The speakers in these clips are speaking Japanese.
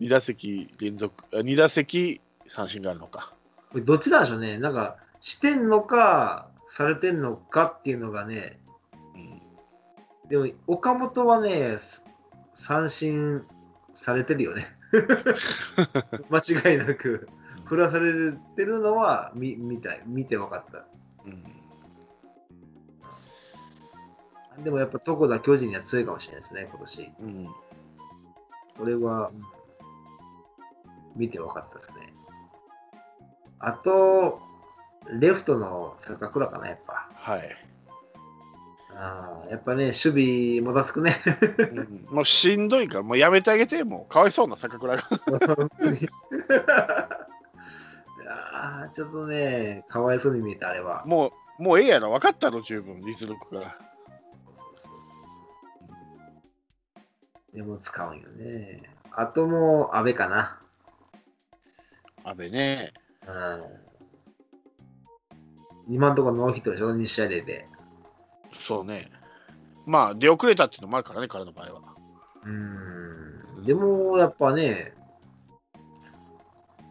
2打席連続、2打席三振があるのか。どっちなんでしょうね。なんか、してんのか、されてんのかっていうのがね、うん、でも、岡本はね、三振されてるよね。間違いなく。振らされてるのは見見たい見て分かった。うん、でもやっぱ床田巨人には強いかもしれないですね、今年。うん、これは、見て分かったですね。あと、レフトの坂倉かな、やっぱ。はい。あやっぱね、守備もたつくねうん、もうしんどいから、もうやめてあげて、もうかわいそうな坂倉が。ああ、ちょっとね、かわいそうに見えた、あれは。もう、もうええやろ、分かったの、十分、実力が。そうそうそうそう。でも使うんよね。あともう、安倍かな。安倍ね。うん。今のところノーヒットでしょ、2試合でて。そうね。まあ、出遅れたっていうのもあるからね、彼の場合は。うん。でも、やっぱね、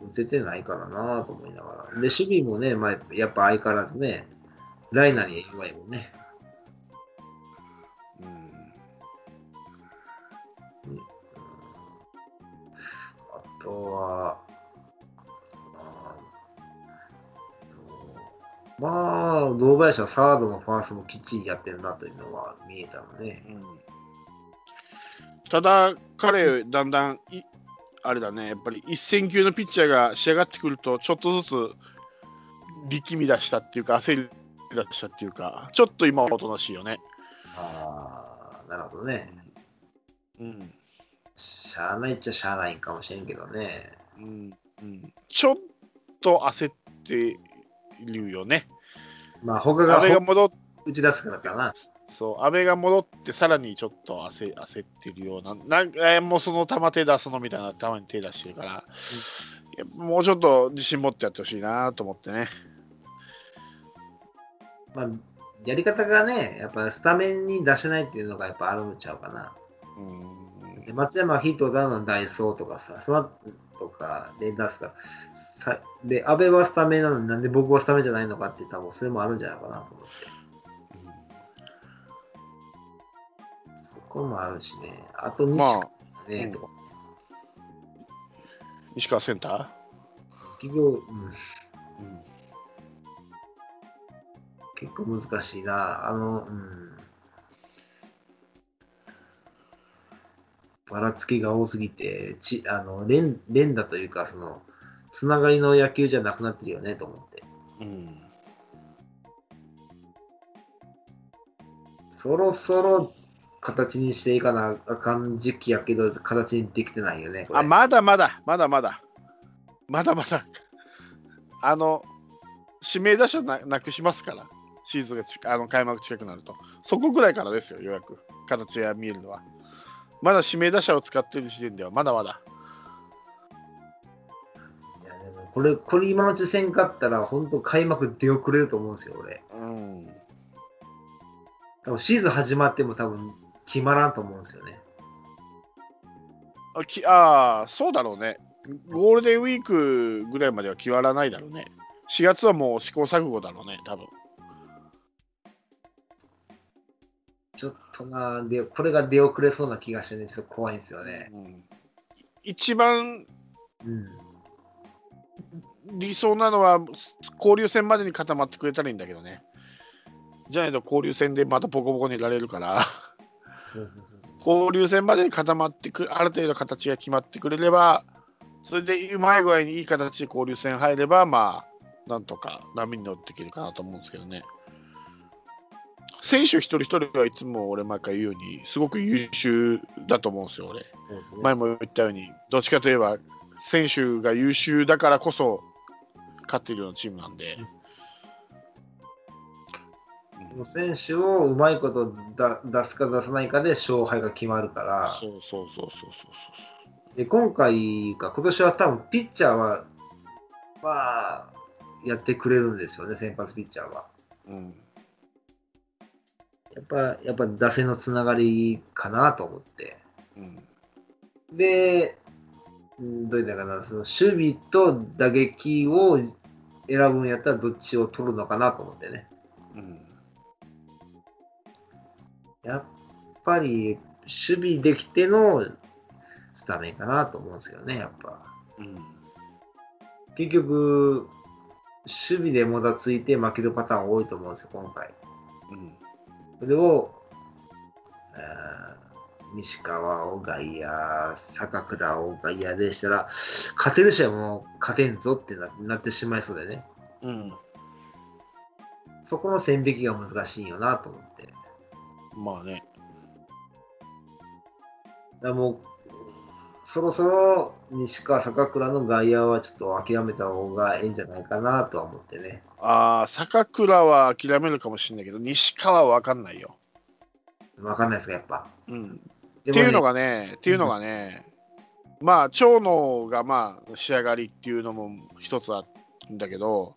打ててないからなと思いながら。で、守備もね、まあ、やっぱ相変わらずね、ライナーに弱いもんね。うん。あとは、まあ、堂林はサードもファーストもきっちりやってるなというのは見えたのね。うん、ただ、彼、だんだんあれだね、やっぱり一戦級のピッチャーが仕上がってくると、ちょっとずつ力み出したっていうか、焦り出したっていうか、ちょっと今はおとなしいよね。ああ、なるほどね。うん。しゃあないっちゃしゃあないかもしれんけどね。うん、うん、ちょっと焦っているよね。まあ、他がが戻打ち出すからかな。そう、阿部が戻ってさらにちょっと焦焦ってるような、なんか、えー、もうその球手出すのみたいな球に手出してるから、うん、もうちょっと自信持ってやってほしいなと思ってね。まあ、やり方がね、やっぱスタメンに出せないっていうのがやっぱあるんちゃうかな。うん、松山ヒットザのダイソーとかさ、そのとかで出すかさで、阿部はスタメンなのになんで僕はスタメンじゃないのかって多分それもあるんじゃないかなと思って。こもあるしね。あと西川ね、まあ、とか。西川センター？結局、うん、うん。結構難しいな。あの、うん。ばらつきが多すぎて、ちあの連連打というか、その、つながりの野球じゃなくなってるよねと思って。うん。そろそろ形にしていかなあかん時期やけど、形にできてないよね。あ、まだまだ、まだまだ。まだまだ。あの、指名打者ななくしますから、シーズンがちあの開幕近くなると。そこぐらいからですよ、ようやく。形が見えるのは。まだ指名打者を使っている時点では、まだまだ。いやでもこれ、これ今のうちせんかったら、本当開幕出遅れると思うんですよ、俺。うん。多分シーズン始まっても多分決まらんと思うんですよね。あきあそうだろうね。ゴールデンウィークぐらいまでは決まらないだろうね。4月はもう試行錯誤だろうね、多分ちょっとなで、これが出遅れそうな気がしてね、ちょっと怖いんですよね。うん、一番、うん、理想なのは、交流戦までに固まってくれたらいいんだけどね。じゃないと交流戦でまたボコボコにいられるから。交流戦まで固まってくある程度形が決まってくれればそれでうまい具合にいい形で交流戦入ればまあなんとか波に乗っていけるかなと思うんですけどね選手一人一人はいつも俺毎回言うようにすごく優秀だと思うんですよ俺、ね、前も言ったようにどっちかといえば選手が優秀だからこそ勝っているようなチームなんで、選手をうまいことだ出すか出さないかで勝敗が決まるから。そうそうそうそうそう。で今回か、今年は多分ピッチャーは、まあ、やってくれるんですよね、先発ピッチャーは。うん、やっぱ、やっぱ打線のつながりかなと思って。うん、で、うんどういうんだかな、その守備と打撃を選ぶんやったらどっちを取るのかなと思ってね。うんやっぱり守備できてのスタメンかなと思うんですけどね、やっぱ。うん結局、守備でもたついて負けるパターン多いと思うんですよ、今回。うんそれを、西川を外野、坂倉を外野でしたら、勝てる試合も勝てんぞってななってしまいそうでね。うんそこの線引きが難しいよなと思って。まあねだもう、そろそろ西川、坂倉の外野はちょっと諦めた方がいいんじゃないかなとは思ってね。ああ坂倉は諦めるかもしれないけど西川は分かんないよ、わかんないですか、やっぱ。うん、ねっていうのがね、っていうのがね、まあ、長野がまあ仕上がりっていうのも一つあるんだけど、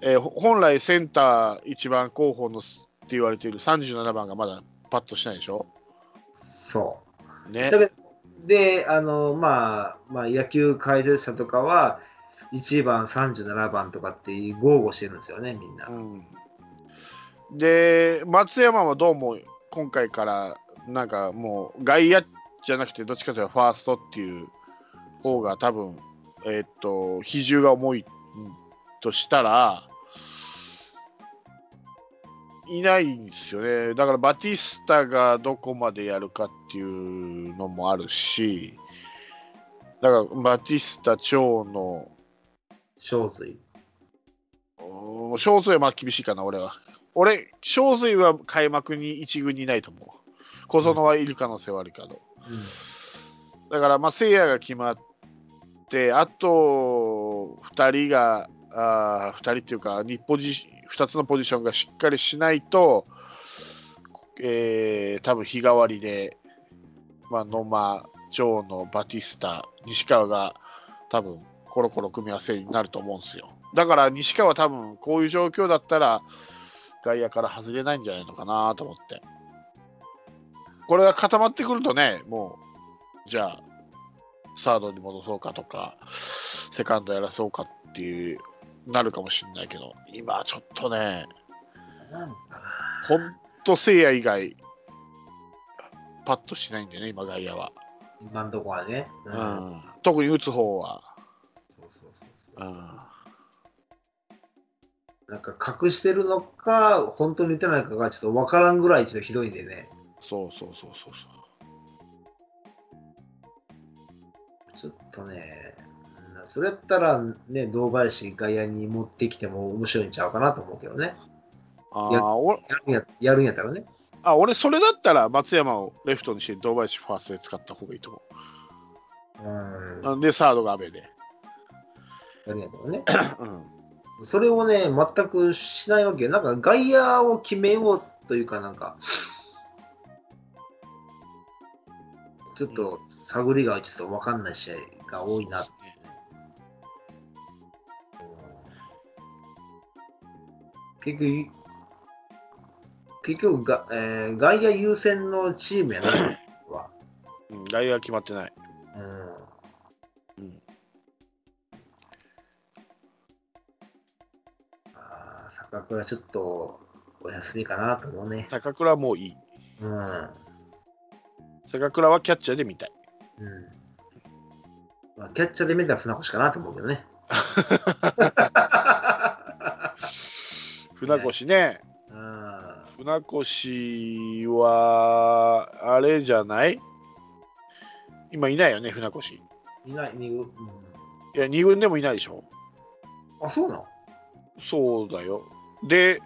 えーほ本来センター一番候補のすって言われている37番がまだパッとしないでしょ？そう。ねだ。けどで、あの、まあ、まあ、野球解説者とかは、1番、37番とかって豪語してるんですよね、みんな。うん、で、松山はどうも今回からなんかもう外野じゃなくてどっちかというとファーストっていう方が多分、えっと比重が重いとしたらいないんですよねだからバティスタがどこまでやるかっていうのもあるしだからバティスタ長野小水。うん小水はまあ厳しいかな、俺は。俺、小水は開幕に一軍にいないと思う。小園はいる可能性はあるけど。だから、まあ、聖夜が決まって、あと2人が、あ2人っていうか2ポジ、2つのポジションがしっかりしないと、えー、多分日替わりで、まあ、野間、長野、バティスタ、西川が多分コロコロ組み合わせになると思うんですよ。だから西川は多分こういう状況だったら外野から外れないんじゃないのかなと思って。これが固まってくるとね、もう、じゃあ、サードに戻そうかとか、セカンドやらそうかっていう、なるかもしれないけど、今ちょっとね、ほんと聖夜以外、パッとしないんだよね、今外野は。今んとこはね。ううん、特に打つ方は。そうそうそうそううんなんか隠してるのか、本当に打てないかがちょっとわからんぐらいちょっとひどいんでね。そうそうそうそうそう。ちょっとね、うんそれやったらね、堂林外野に持ってきても面白いんちゃうかなと思うけどね。あやるんややるんやったらね。あ俺、それだったら松山をレフトにして、堂林ファーストで使った方がいいと思うんう。なんで、サードが阿部で。やるんやったらね。うんそれをね、全くしないわけよ。なんか外野を決めようというかなんか、ちょっと探りがちょっと分かんない試合が多いな。結局、結局が、えー外野優先のチームやな。はうん、外野は決まってない。うんうんあー坂倉ちょっとお休みかなと思うね。高倉はもういい。うん。坂倉はキャッチャーで見たい。うんまあ、キャッチャーで見たら船越かなと思うけどね。船越ね。うん船越は、あれじゃない？今いないよね、船越。いいない、にうん、や、2軍でもいないでしょ。あ、そうなの？そうだよ。で、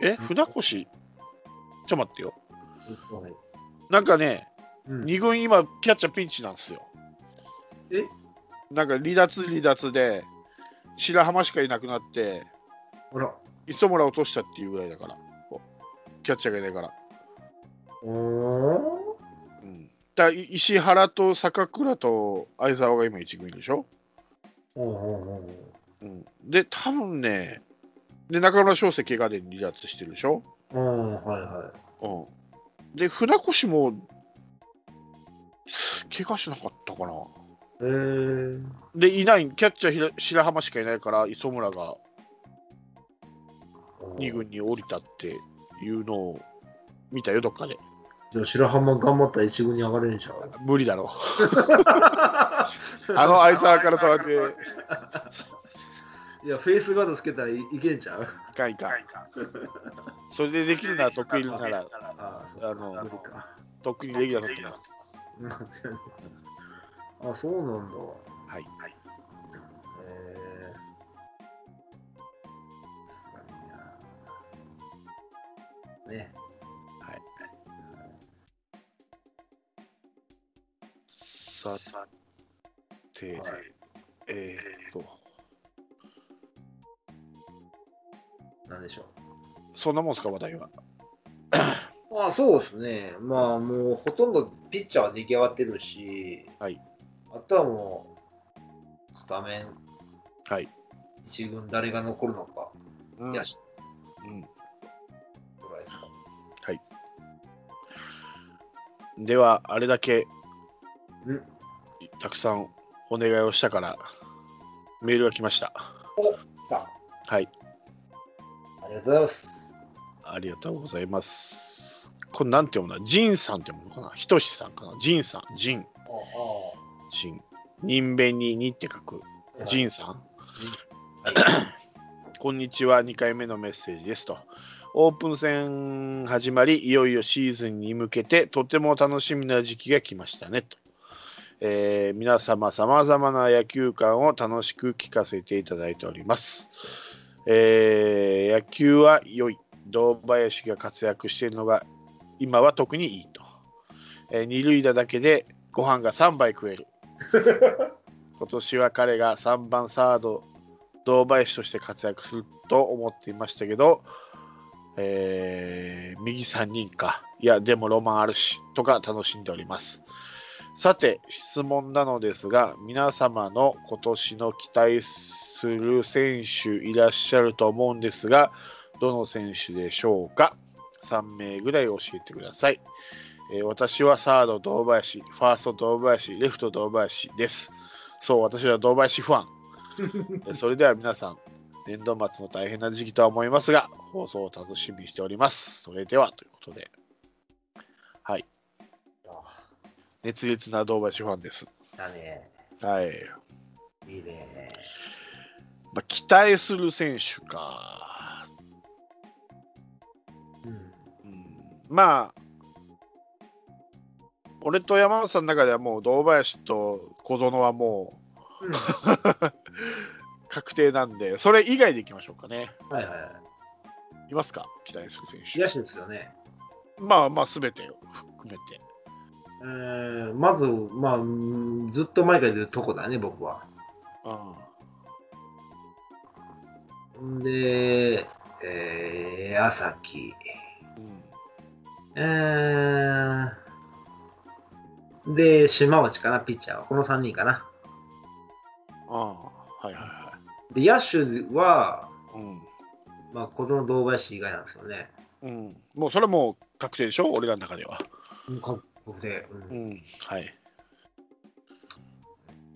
え、船越？ちょっと待ってよ。うんなんかね、うん2軍今、キャッチャーピンチなんですよ。え？なんか離脱離脱で、白浜しかいなくなって、ほら。磯村落としたっていうぐらいだから、おキャッチャーがいないから。うん、だ石原と坂倉と相沢が今1軍でしょ、おーおーおうん、で、多分ね、で中村翔成怪我で離脱してるでしょ、ーおーはいはうん、で、船越も怪我しなかったかな。へー。で、いない、キャッチャー白浜しかいないから、磯村が2軍に降りたっていうのを見たよ、どっかで。じゃあ白浜頑張ったら一軍に上がれるんちゃう無理だろう。あの相沢からとはって、いや、フェイスガードつけたらいいけんちゃういかんいかん。それでできるなら得意なら、あの。とっくにレギュラー取ってます。あ、そうなんだ。はい。えね。はい。さて、えーっと、なんでしょそんなもんすか、話題は。う。まあそうですね。まあもうほとんどピッチャーは出来上がってるし、はい。あとはもう、スタメン、はい。一軍誰が残るのか、うん野手うんでは、あれだけうんたくさんお願いをしたから、メールが来ました。さはい。ありがとうございます。ありがとうございます。これなんて読むのジンさんって読むのかな？ひとしさんかな？ジンさん。ジン。あジン。人弁ににって書く。あジンさん。はい こんにちは。2回目のメッセージですと。オープン戦始まり、いよいよシーズンに向けてとても楽しみな時期が来ましたねと。えー皆様さまざまな野球観を楽しく聞かせていただいております。えー野球は良い。堂林が活躍しているのが今は特にいいと。えー二塁打だけでご飯が3杯食える。今年は彼が3番サード堂林として活躍すると思っていましたけど、えー右3人か。いや、でもロマンあるし、とか楽しんでおります。さて、質問なのですが、皆様の今年の期待する選手いらっしゃると思うんですが、どの選手でしょうか ?3 名ぐらい教えてください。えー私はサード堂林、ファースト堂林、レフト堂林です。そう、私は堂林ファン。えーそれでは皆さん、年度末の大変な時期とは思いますが、放送を楽しみにしております。それではということで、はい、熱烈な堂林ファンです。だね。はい。いいね。まあ、期待する選手か。うん。うん、まあ、俺と山本さんの中ではもう堂林と小園はもう 確定なんで、それ以外でいきましょうかね。はいはいはいますか？期待する選い。手。野手ですよね。まあまあ、すべてを 含めて。えー、まず、まあ、うんずっと前から出るとこだね、僕は。うんんで、えー、朝木。うんえー、で、島内かな、ピッチャーは。この3人かな。で、野手は、い。うんまあ、小園堂林以外なんですよね。うん、もうそれはもう確定でしょ、俺らの中では。うん韓国で。う、うんん、はい。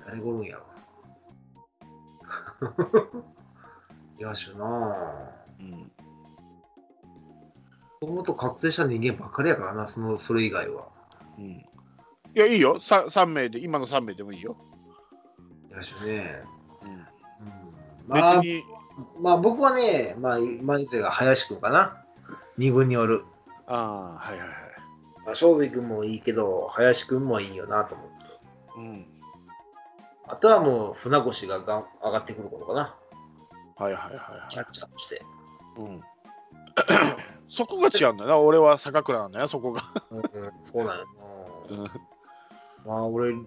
誰がおるんやろ。野手なぁ。うん、もともと確定した人間ばっかりやからな、そのそれ以外は。うん。いや、いいよ、さ3名で、今の3名でもいいよ。野手ね。うん、うん、別まあ、に、まあ、僕はね、まあ、今言ったが林君かな。2軍におる。ああ、はいはいはい。まあ、正髄君もいいけど、林君もいいよなと思って。うん、あとはもう船越ががん上がってくることかな。はいはいはいはキャッチャーとして。い。うん、そこが違うんだよな、俺は坂倉なんだよ、そこが。うん、うん、そうなんやうんな。まあ、俺、だ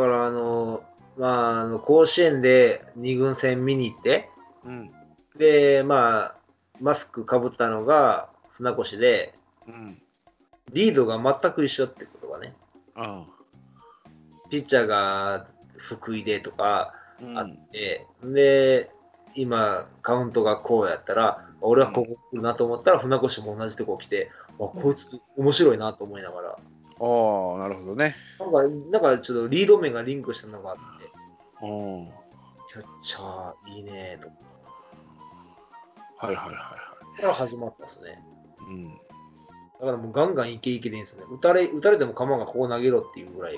から、あの、まあ、あの甲子園で2軍戦見に行って、うん、で、まあ、マスクかぶったのが船越で、うん、リードが全く一緒ってことがね、うん。ピッチャーが福井でとかうん。あって、で、今、カウントがこうやったら、俺はここ来るなと思ったら、船越も同じとこ来て、あこいつ面白いなと思いながら、ああ、なるほどね。なんか、なんかちょっとリード面がリンクしたのがあって、うん。キャッチャーいいねと。はいはいはいはから始まったですね。い。うん。だからもうガンガンイケイケでいいんですね。打たれ、打たれても球がこう投げろっていうぐらい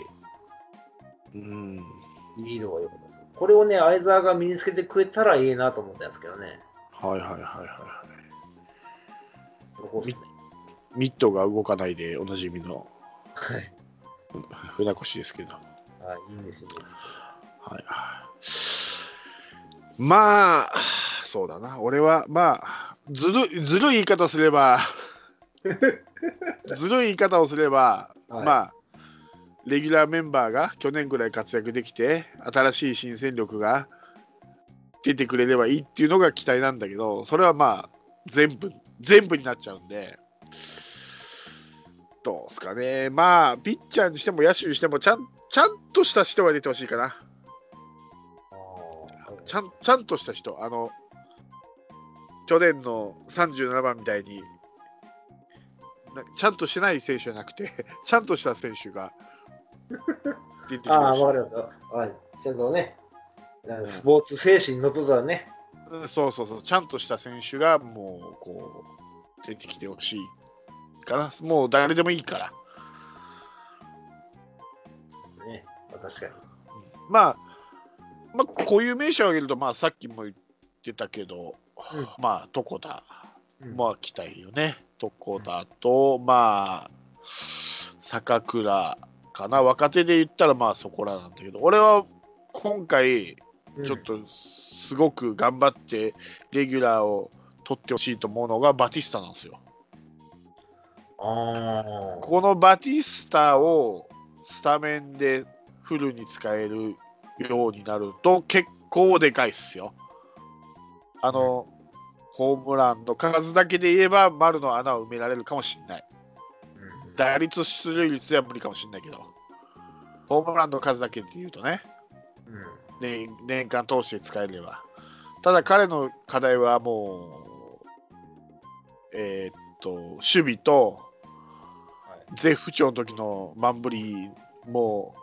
うん。リードが良かったです。これをね、相沢が身につけてくれたらいいなと思ったんですけどね。はいはいはいはいはい。そこっすね。ミットが動かないでおなじみのはい。船越ですけど。はい、いいんですよ、いいんですはいはい。まあ、そうだな。俺は、まあ、ずるいずるい言い方すれば、ずるい言い方をすれば、はいまあ、レギュラーメンバーが去年ぐらい活躍できて、新しい新戦力が出てくれればいいっていうのが期待なんだけど、それはまあ、全部、全部になっちゃうんで、どうですかね。まあ、ピッチャーにしても野手にしてもちゃん、ちゃんとした人が出てほしいかな。ちゃんちゃんとした人、あの、去年の37番みたいに、なちゃんとしてない選手じゃなくて、ちゃんとした選手が出てきてああ、ほしいわかりますよ。はい。ちゃんとね、スポーツ精神にのっとったらね。うんそうそうそう、ちゃんとした選手がもう、こう、出てきてほしいかな。もう誰でもいいから。ねまあ、確かに。まあ、まあ、こういう名詞を挙げると、まあ、さっきも言ってたけど、うんまあ、床田。うんまあ期待よね。床田と、まあ、坂倉かな？若手で言ったらまあそこらなんだけど、俺は今回、うんちょっとすごく頑張ってレギュラーを取ってほしいと思うのがバティスタなんですよ。このバティスタをスタメンでフルに使えるようになると結構でかいっすよ。あの、ホームランの数だけで言えば丸の穴を埋められるかもしれない。うん打率出塁率では無理かもしれないけど、ホームランの数だけで言うとね、うん年年間通して使えれば。ただ彼の課題はもう、えーっと、守備とはい絶不調の時のマンブリも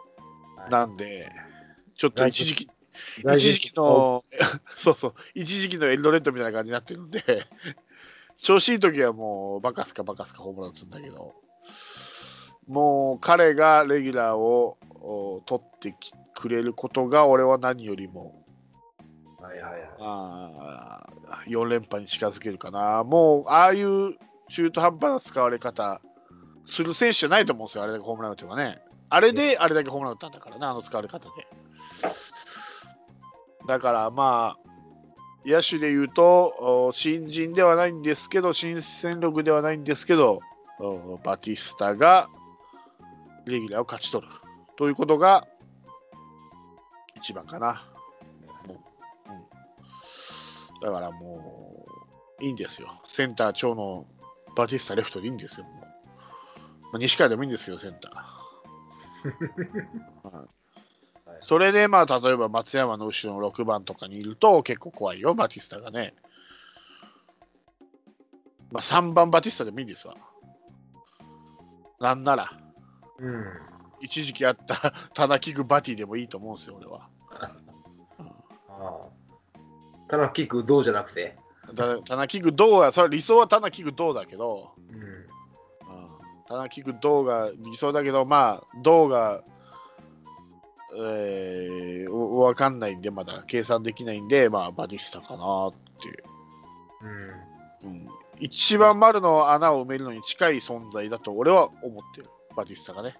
はいなんで、ちょっと一時期、一時期の、そうそう、一時期のエルドレッドみたいな感じになってるんで、調子いい時はもうバカすかバカすかホームラン打つんだけど、もう彼がレギュラーをお取ってきくれることが俺は何よりもはいはいはい。あー4連覇に近づけるかな。もうああいう中途半端な使われ方する選手じゃないと思うんですよ、あれだけホームラン打てばね。あれであれだけホームラン打ったんだからな、あの使われ方で。だからまあ、野手で言うと、新人ではないんですけど、新戦力ではないんですけど、バティスタがレギュラーを勝ち取るということが一番かな。もううん、だからもう、いいんですよ。センター長のバティスタレフトでいいんですよ。もうまあ、西川でもいいんですけど、センター。それで、まあ、例えば松山の後ろの6番とかにいると結構怖いよ、バティスタがね。まあ、3番バティスタでもいいんですわ。なんなら、うん。一時期あったタナキグバティでもいいと思うんですよ、俺は。ああ。ただキックどうじゃなくて？だタナキグどうは、それ理想はタナキグどうだけど、うん。うんタナキグどうが理想だけど、まあ、どうが、えー、わわかんないんで、まだ計算できないんで、まあ、バティスタかなっていう。うん。うん一番丸の穴を埋めるのに近い存在だと俺は思ってる、バティスタがね。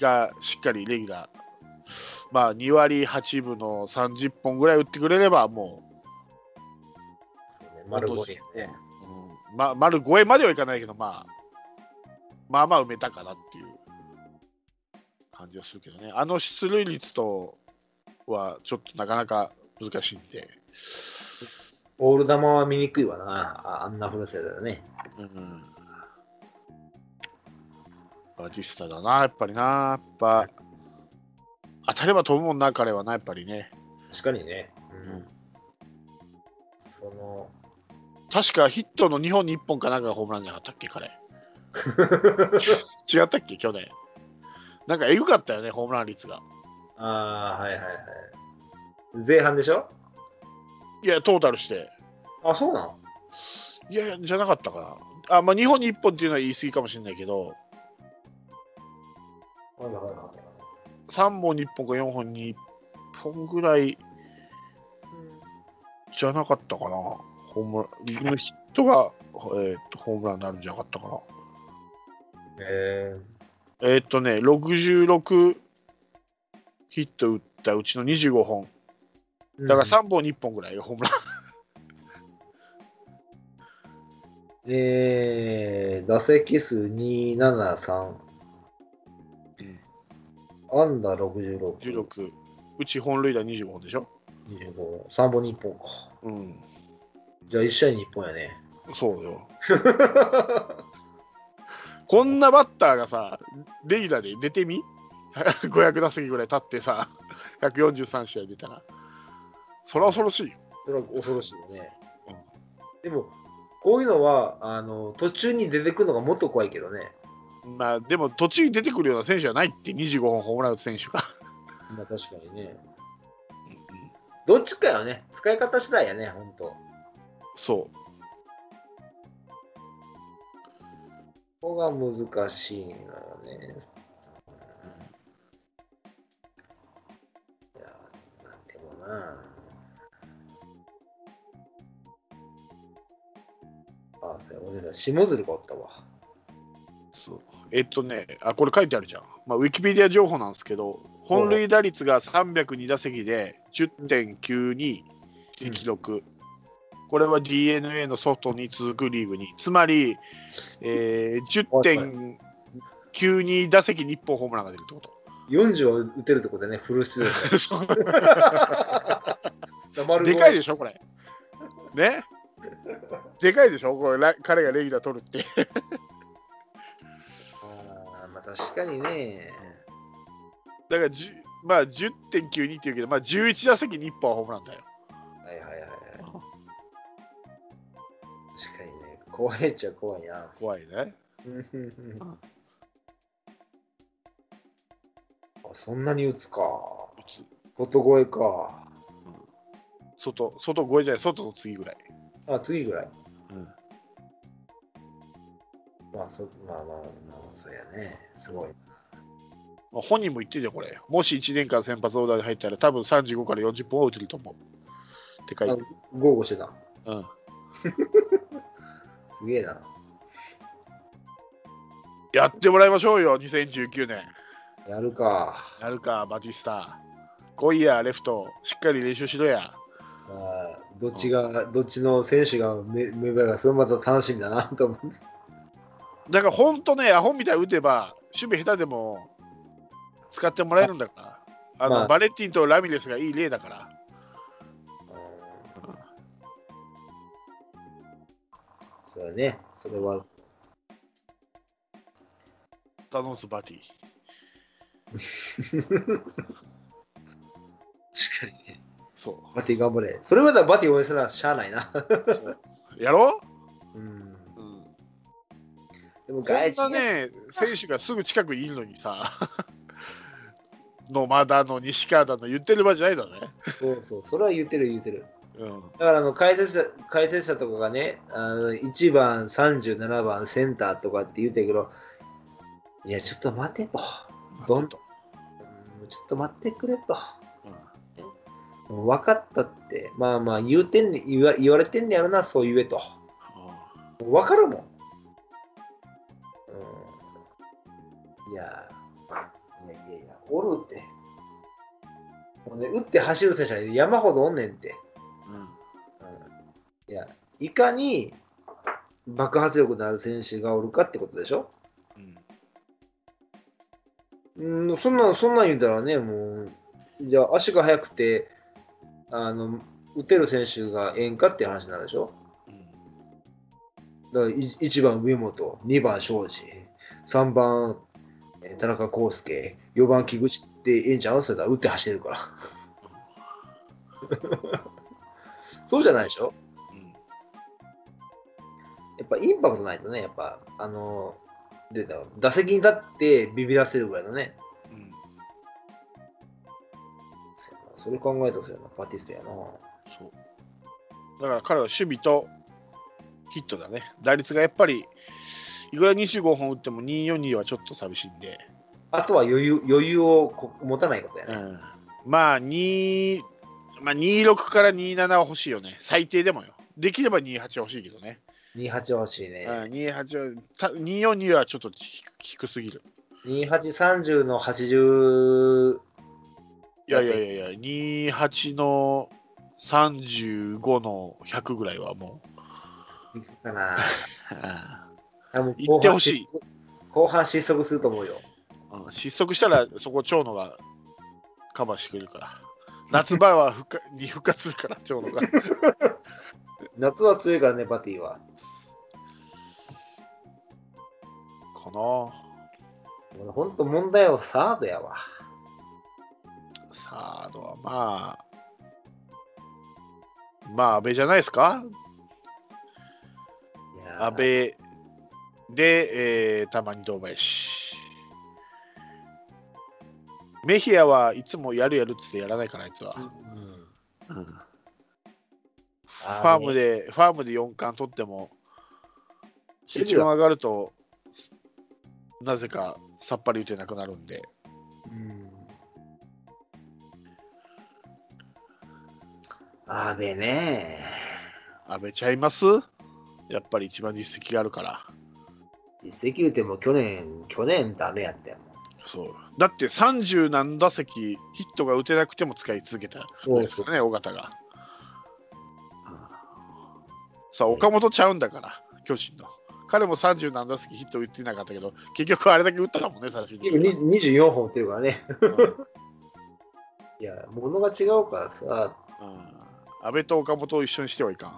がしっかりレギュラー、まあ2割8分の30本ぐらい打ってくれれば、もそうね丸五でね。う、うんま、丸超えまではいかないけど、まあ、まあまあ埋めたかなっていう感じはするけどね。あの出塁率とはちょっとなかなか難しいんで。オール球は見にくいわな。ああんな古さだよね。うんバティスタだな、やっぱりな。やっぱ、当たれば飛ぶもんな、彼はな、やっぱりね。確かにね。うんうん。その、確かヒットの2本に1本かなんかがホームランじゃなかったっけ、彼。違ったっけ去年なんかエグかったよねホームラン率が。ああ、はいはいはい。前半でしょ？いやトータルして。あ、そうなの？いやじゃなかったかな。あまあ日本に1本っていうのは言い過ぎかもしれないけど。はいはいはい3本に1本か4本に1本ぐらいじゃなかったかな。ホームランヒットが、えーとホームランになるんじゃなかったかな。ええーっとね、66ヒット打ったうちの25本。ー、だから3本に1本ぐらいがホームラン。えー、打席数273。アンダー66。16。うち本塁打25本でしょ。25。3本に1本か。うん。じゃあ1試合に1本やね。そうよ。こんなバッターがさ、レギュラーで出てみ ?500 打席ぐらい立ってさ、143試合出たら。それは恐ろしいよ。それは恐ろしいよね。でも、こういうのはあの途中に出てくるのがもっと怖いけどね。まあ、でも途中に出てくるような選手じゃないって、25本ホームラン打つ選手が。まあ確かにね。どっちかよね。使い方次第やね、ほんと。そう。ここが難しいのよね。いや、なんでもな。あ、そうや、忘れた。下鶴がおったわ。そうえっとね、あ、これ書いてあるじゃん。まあ、ウィキペディア情報なんですけど、本塁打率が302打席で10.92で記録。これは d n a の外に続くリーグに、つまり、えー、10.92打席に1本ホームランが出るってこと。40は打てるってことだね、フル出場で。でかいででしょ、これ。ね？でかいでしょ、これら彼がレギュラー取るって。あーまあ確かにね。だから、まあ、10.92っていうけど、まあ、11打席に1本はホームランだよ。はいはいはい怖いっちゃ怖いな。怖いね。あそんなに打つか。打つ外越えか。外、外越えじゃない、外の次ぐらい。あ、次ぐらい。うんまあ、そまあまあまあ、そうやね。すごい。まあ、本人も言ってるじゃん、これ。もし1年間先発オーダーに入ったら、多分35から40本は打てると思う。でかい。あ豪語してた。うん。すげえな。やってもらいましょうよ、2019年。やるか。やるか、バティスタ。来いや、レフト。しっかり練習しろや。さあ、どっちが、どっちの選手が目目がそれまた楽しみだなと思う。だから、ほんとね、アホみたいに打てば、守備下手でも使ってもらえるんだから。あの、まあバレッティンとラミレスがいい例だから。そうやね。それは、タノンス・バティ。確かにね。そバティ頑張れ。それまではバティ応援するのはしゃあないな。やろう？ん。う、うん、でも外人ね、選手がすぐ近くにいるのにさ、野間だの、西川だの言ってる場合じゃないだね。そうそう、それは言ってる言ってる。うん。だからあの解説者解説者とかがね、あの1番、37番、センターとかって言うてるけど、いや、ちょっと待てと。どんと。うんちょっと待ってくれと。うん分かったって、まあまあ言うてんね言わ言われてんねやろな、そう言えと。もう分かるもん。うん、いや、いやいやいや、おるって。もうね、打って走る選手は山ほどおんねんって。いや、いかに爆発力のある選手がおるかってことでしょ？うん。うん、そんなん、そんなん言うたらね、もう、じゃあ足が速くて、あの、打てる選手がええんかって話になるでしょ？うん。だからい1番上本、2番庄司、3番えー田中康介、4番木口ってええんちゃう？それだ打って走ってるから。そうじゃないでしょ？ぱインパクトないとね、やっぱ、あの、でだ打席に立ってビビらせるぐらいのね。うん、それ考えたらそうやな、バティスタやな。そうだから彼は守備とヒットだね。打率がやっぱり、いくら25本打っても242はちょっと寂しいんで、あとは余裕余裕をこ持たないことやね。うん、まあ2、まあ、26から27は欲しいよね。最低でもよ。できれば28欲しいけどね。28欲しいね。うん、28は、さ242はちょっと低低すぎる。2830の80いやいやいやいや、28の35の100ぐらいはもいくかな。う、あもう行ってほしい。後半失速すると思うよ。失速したらそこ長野がカバーしてくれるから。夏場は復活に復活するから、長野が。夏は強いからね、バティは。かな本当問題はサードやわ。サードはまあ、まあ、安倍じゃないですか？安倍で、えーたまに堂林。メヒアはいつもやるやるっつってやらないから、あいつは。うんフファームで、ファームで4冠取っても、一番上がると、なぜかさっぱり打てなくなるんで、うん。阿部ね。安倍ちゃいます？やっぱり一番実績があるから。実績言うても去年、去年ダメやったよ。そうだって30何打席ヒットが打てなくても使い続けたそうですからね、尾形が。さあ、岡本ちゃうんだから、巨人の。彼も30何打席ヒット打ってなかったけど、結局あれだけ打ったもんね、最終的にに。24本打ってるからね。うんいや、ものが違うからさ、うん安倍と岡本を一緒にしてはいかん。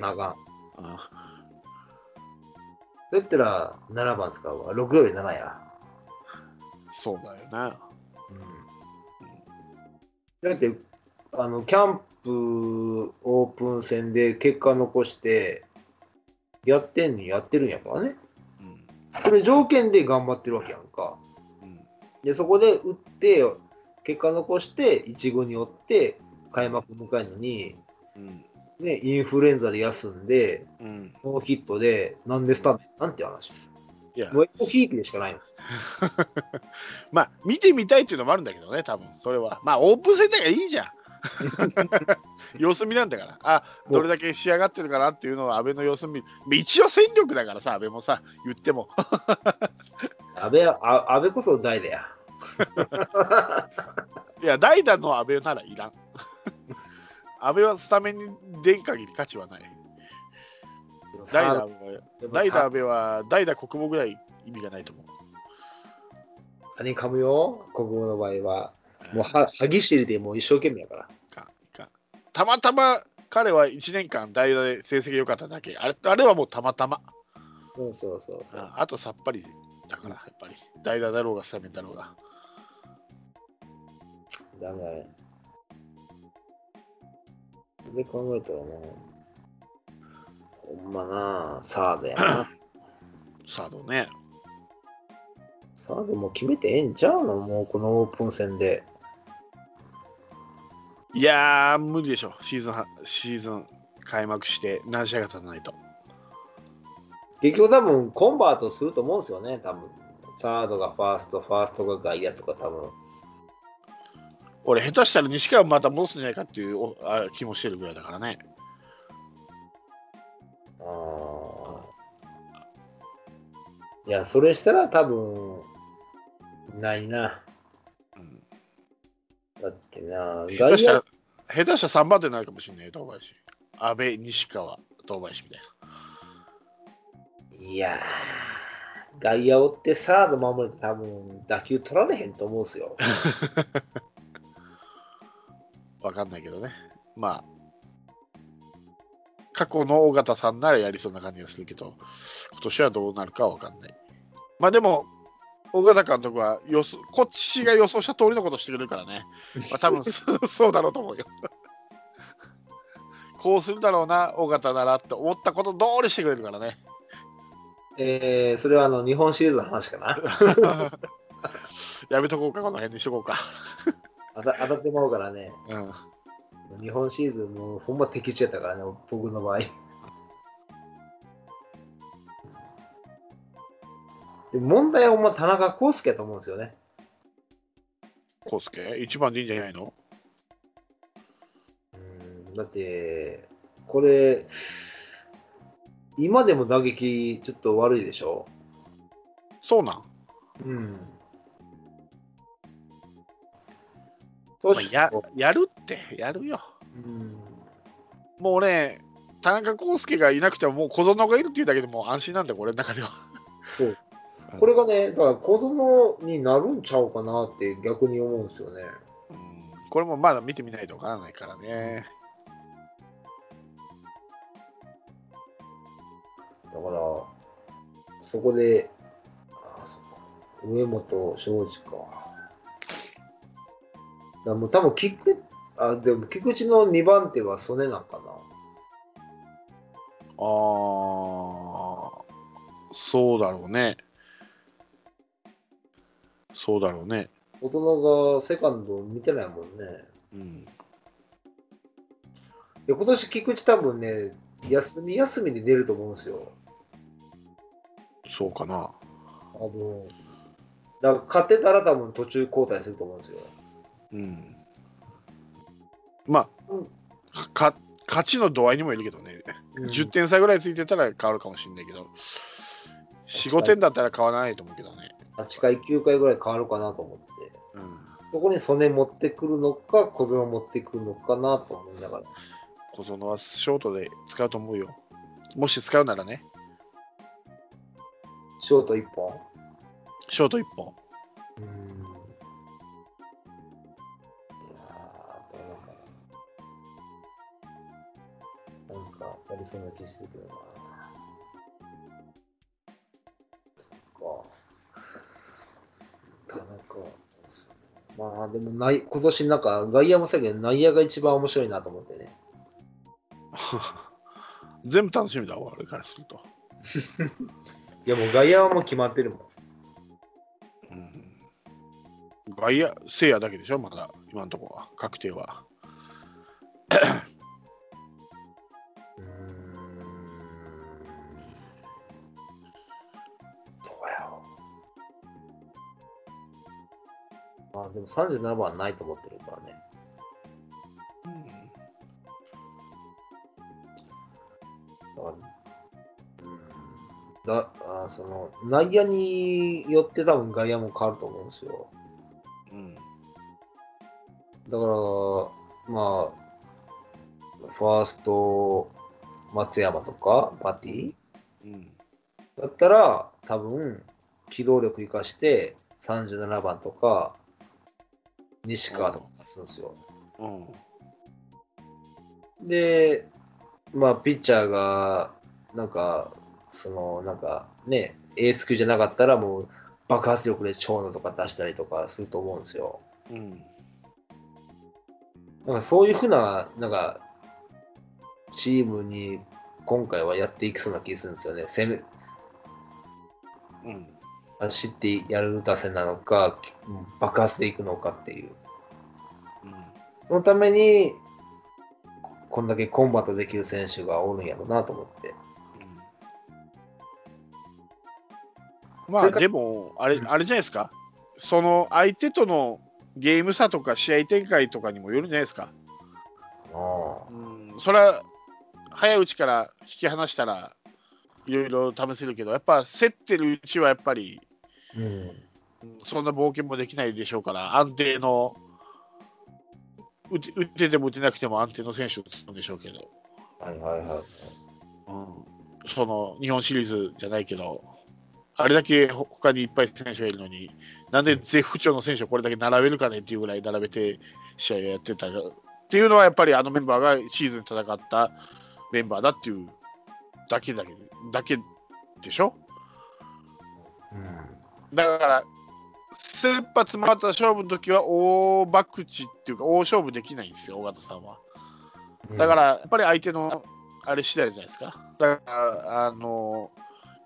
あかん。うんだったら7番使うわ。6より7や。そうだよな。だって、あの、キャンプオープン戦で結果残して、やってんのにやってるんやからね。うんそれ条件で頑張ってるわけやんか。うんで、そこで打って、結果残して、1軍に追って、開幕迎えるのに、うんね、インフルエンザで休んで、うんノーヒットで、なんでスタメンなんて話。いやもうひいきでしかないの。まあ、見てみたいっていうのもあるんだけどね、多分それは。まあ、オープン戦だからいいじゃん。様子見なんだから。あどれだけ仕上がってるかなっていうのは、安倍の様子見る。一応戦力だからさ、安倍もさ、言っても。安倍は、あ安倍こそ代だや。いや、代打の安倍ならいらん。安倍はスタメンに出ん限り価値はない。代打は代打安倍は代打国母ぐらい意味がないと思う。何噛むよ、国語の場合は。もうは、はぎしてるでもう一生懸命やから。かかたまたま彼は1年間代打で成績良かっただけ。あれあれはもうたまたま。そうそうそうそう。ああとさっぱりだから、やっぱり。代打だろうがスタメンだろうが。だね。で考えたらな。ほんまな、サードやな。サードね。サードも決めてええんちゃうの？もうこのオープン戦で。いやー、無理でしょ。シーズンは、シーズン開幕して何試合が経たないと。結局多分コンバートすると思うんですよね、多分。サードがファースト、ファーストが外野とか多分。俺、下手したら西川また戻すんじゃないかっていうおあ気もしてるぐらいだからね。あーいや、それしたら多分、ないな。うん、だってな、下手したら、下手したら3番手になるかもしれないよ、堂林。安倍、西川、堂林みたいな。いやー、外野追ってサード守れて多分打球取られへんと思うんすよ。わかんないけどね。まあ、過去の尾形さんならやりそうな感じがするけど、今年はどうなるかわかんない。まあでも、尾形監督は予想、こっちが予想した通りのことしてくれるからね。まあ多分 そうだろうと思うよ。こうするだろうな、尾形ならって思ったこと通りしてくれるからね。えー、それはあの日本シリーズの話かなやめとこうか、この辺にしとこうか。当た当たってまうからね。うん。日本シリーズもうほんま敵地やったからね、僕の場合。問題はほんま田中康介やと思うんですよね。コウスケ、一番でいいんじゃないの？うんだって、これ、今でも打撃ちょっと悪いでしょ？そうなん？うん。そうまあ、しややるって、やるよ。うんもうね、田中康介がいなくても、もう小園がいるっていうだけでもう安心なんだよ、俺の中では。そうこれがね、だから子供になるんちゃうかなって逆に思うんですよね。うんこれもまだ見てみないとわからないからね。だから、そこで、あそっか上本庄司か。だもう多分菊、あ、でも菊池の2番手は曽根なんかな。ああ、そうだろうね。そうだろうね。大人がセカンド見てないもんね。うん。で今年菊池多分ね、休み休みで出ると思うんですよ。そうかな。あの、だから勝ってたら多分途中交代すると思うんですよ。うん。まうんあ、か勝ちの度合いにもよるけどね、うん10点差ぐらいついてたら変わるかもしれないけど、4、5点だったら変わらないと思うけどね。8回、9回ぐらい変わるかなと思って。うん。そこに曽根持ってくるのか、小園持ってくるのかなと思いながら。小園はショートで使うと思うよ。もし使うならね、ショート1本？ショート1本。うん。いやー、どうなんかな。なんか、やりそうな気してるけどな。そっか。田中。まあ、でもない、今年なんか、外野もそうやけど、内野が一番面白いなと思ってね。全部楽しみだわ、俺からすると。いや、もう外野はもう決まってるもん。うん、外野、聖夜だけでしょ、まだ、今のところは、確定は。まあでも37番はないと思ってるからね。だからうんだあその内野によって多分外野も変わると思うんですよ。うん。だから、まあ、ファースト、松山とか、バティ？うん。だったら、多分、機動力生かして、37番とか、西川とかするんですよ。うん。で、まあ、ピッチャーが、なんか、その、なんか、ね、エース級じゃなかったら、もう、爆発力で長野とか出したりとかすると思うんですよ。うん。なんかそういうふうな、なんか、チームに今回はやっていきそうな気がするんですよね。攻め、うん。走ってやる打線なのか、爆発でいくのかっていう。そのために、こんだけコンバットできる選手がおるんやろうなと思って。まあそれからでもあれ、あれじゃないですか、その相手とのゲーム差とか試合展開とかにもよるんじゃないですか。あうん、それは早いうちから引き離したらいろいろ試せるけど、やっぱ競ってるうちはやっぱり、うん。うんそんな冒険もできないでしょうから、安定の、打ち打ってても打てなくても安定の選手を使うんでしょうけど、はいはいはい。うん、その日本シリーズじゃないけど、あれだけほ他にいっぱい選手がいるのに、なんで絶不調の選手をこれだけ並べるかねっていうぐらい並べて試合をやってたっていうのは、やっぱりあのメンバーがシーズン戦ったメンバーだっていうだけだけだけでしょ？うん。だから、先発回った勝負の時は大博打っていうか、大勝負できないんですよ、尾形さんは。だから、やっぱり相手のあれ次第じゃないですか。だから、あの、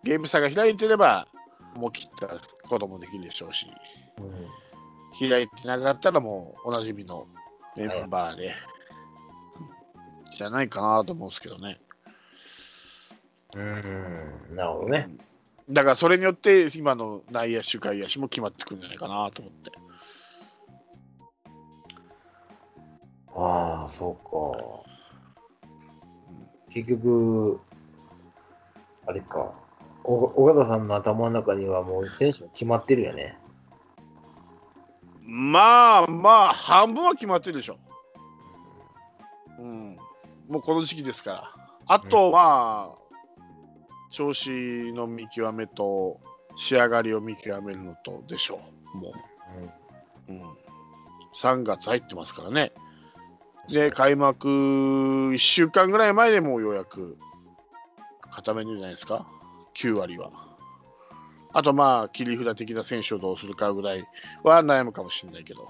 ゲーム差が開いてれば、もう切ったこともできるでしょうし、うん開いてなかったらもうおなじみのメンバーで、じゃないかなと思うんですけどね。うん、なるほどね。だからそれによって今の内野手、外野手も決まってくるんじゃないかなと思って。ああ、そうか。結局、あれか。お尾形さんの頭の中にはもう選手が決まってるよね。まあまあ、半分は決まってるでしょ。うん。もうこの時期ですから。あとは、調子の見極めと、仕上がりを見極めるのとでしょう。もう。うん。3月入ってますからね。で、開幕1週間ぐらい前でもうようやく固めるんじゃないですか。9割は。あとまあ、切り札的な選手をどうするかぐらいは悩むかもしれないけど。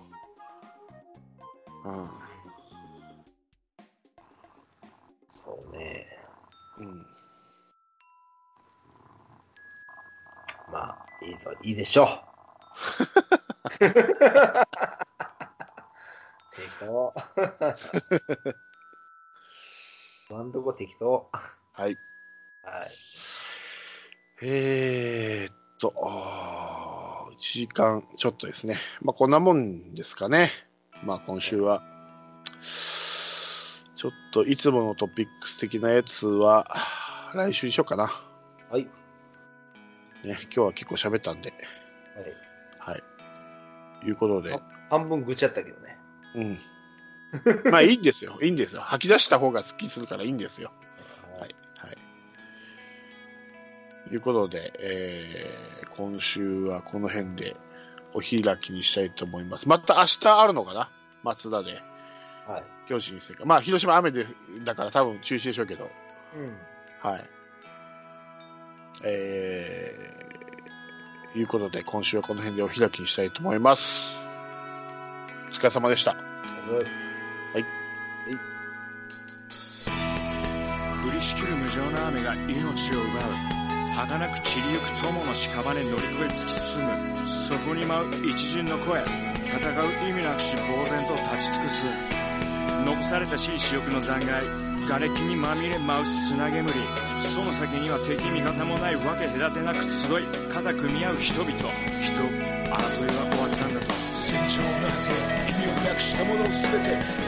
そうね。まあ、いいと、いいでしょう。適当。バンドも適当。はい。はい。えー、っと、あー1時間ちょっとですね。まあ、こんなもんですかね。まあ、今週は。ちょっといつものトピックス的なやつは、来週にしようかな。はい。ね、今日は結構喋ったんで。はい。はい。いうことで、半分ぐちゃったけどね。うん。まあいいんですよ。いいんですよ。吐き出した方がすっきりするからいいんですよ。はい。はい。いうことで、えー今週はこの辺でお開きにしたいと思います。また明日あるのかな？松田で。はい。巨人戦か。まあ広島雨で、だから多分中止でしょうけど。うん。はい。えー、いうことで今週はこの辺でお開きにしたいと思います。お疲れ様でした。降りしきる無情な雨が命を奪う。儚く散りゆく友の屍乗り越え突き進む。そこに舞う一陣の声。戦う意味なくし呆然と立ち尽くす残されたしい死翼の残骸。瓦礫にまみれ舞う砂煙。その先には敵味方もないわけ隔てなく集い肩組み合う人々。人争いは終わったんだと。戦場なんて意味をなくしたものを全て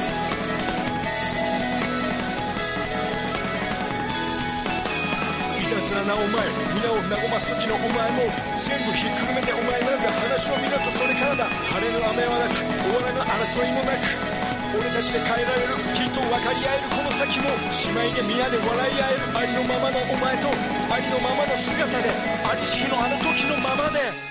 いたずらなお前皆を和ます時のお前も全部ひっくるめてお前なんか話を見ろとそれからだ。晴れの雨はなく終わらぬ争いもなく俺たちで変えられるきっと分かり合えるこの先も姉妹で皆で笑い合えるありのままのお前とありのままの姿でありし日のあの時のままで。